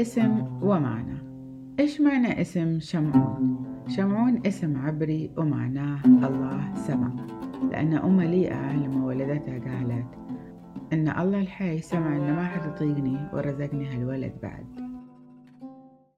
اسم ومعنى إيش معنى اسم شمعون؟ شمعون اسم عبري ومعناه الله سمع لأن أم ليئة لما ولدتها قالت إن الله الحي سمع إن ما حد يطيقني ورزقني هالولد بعد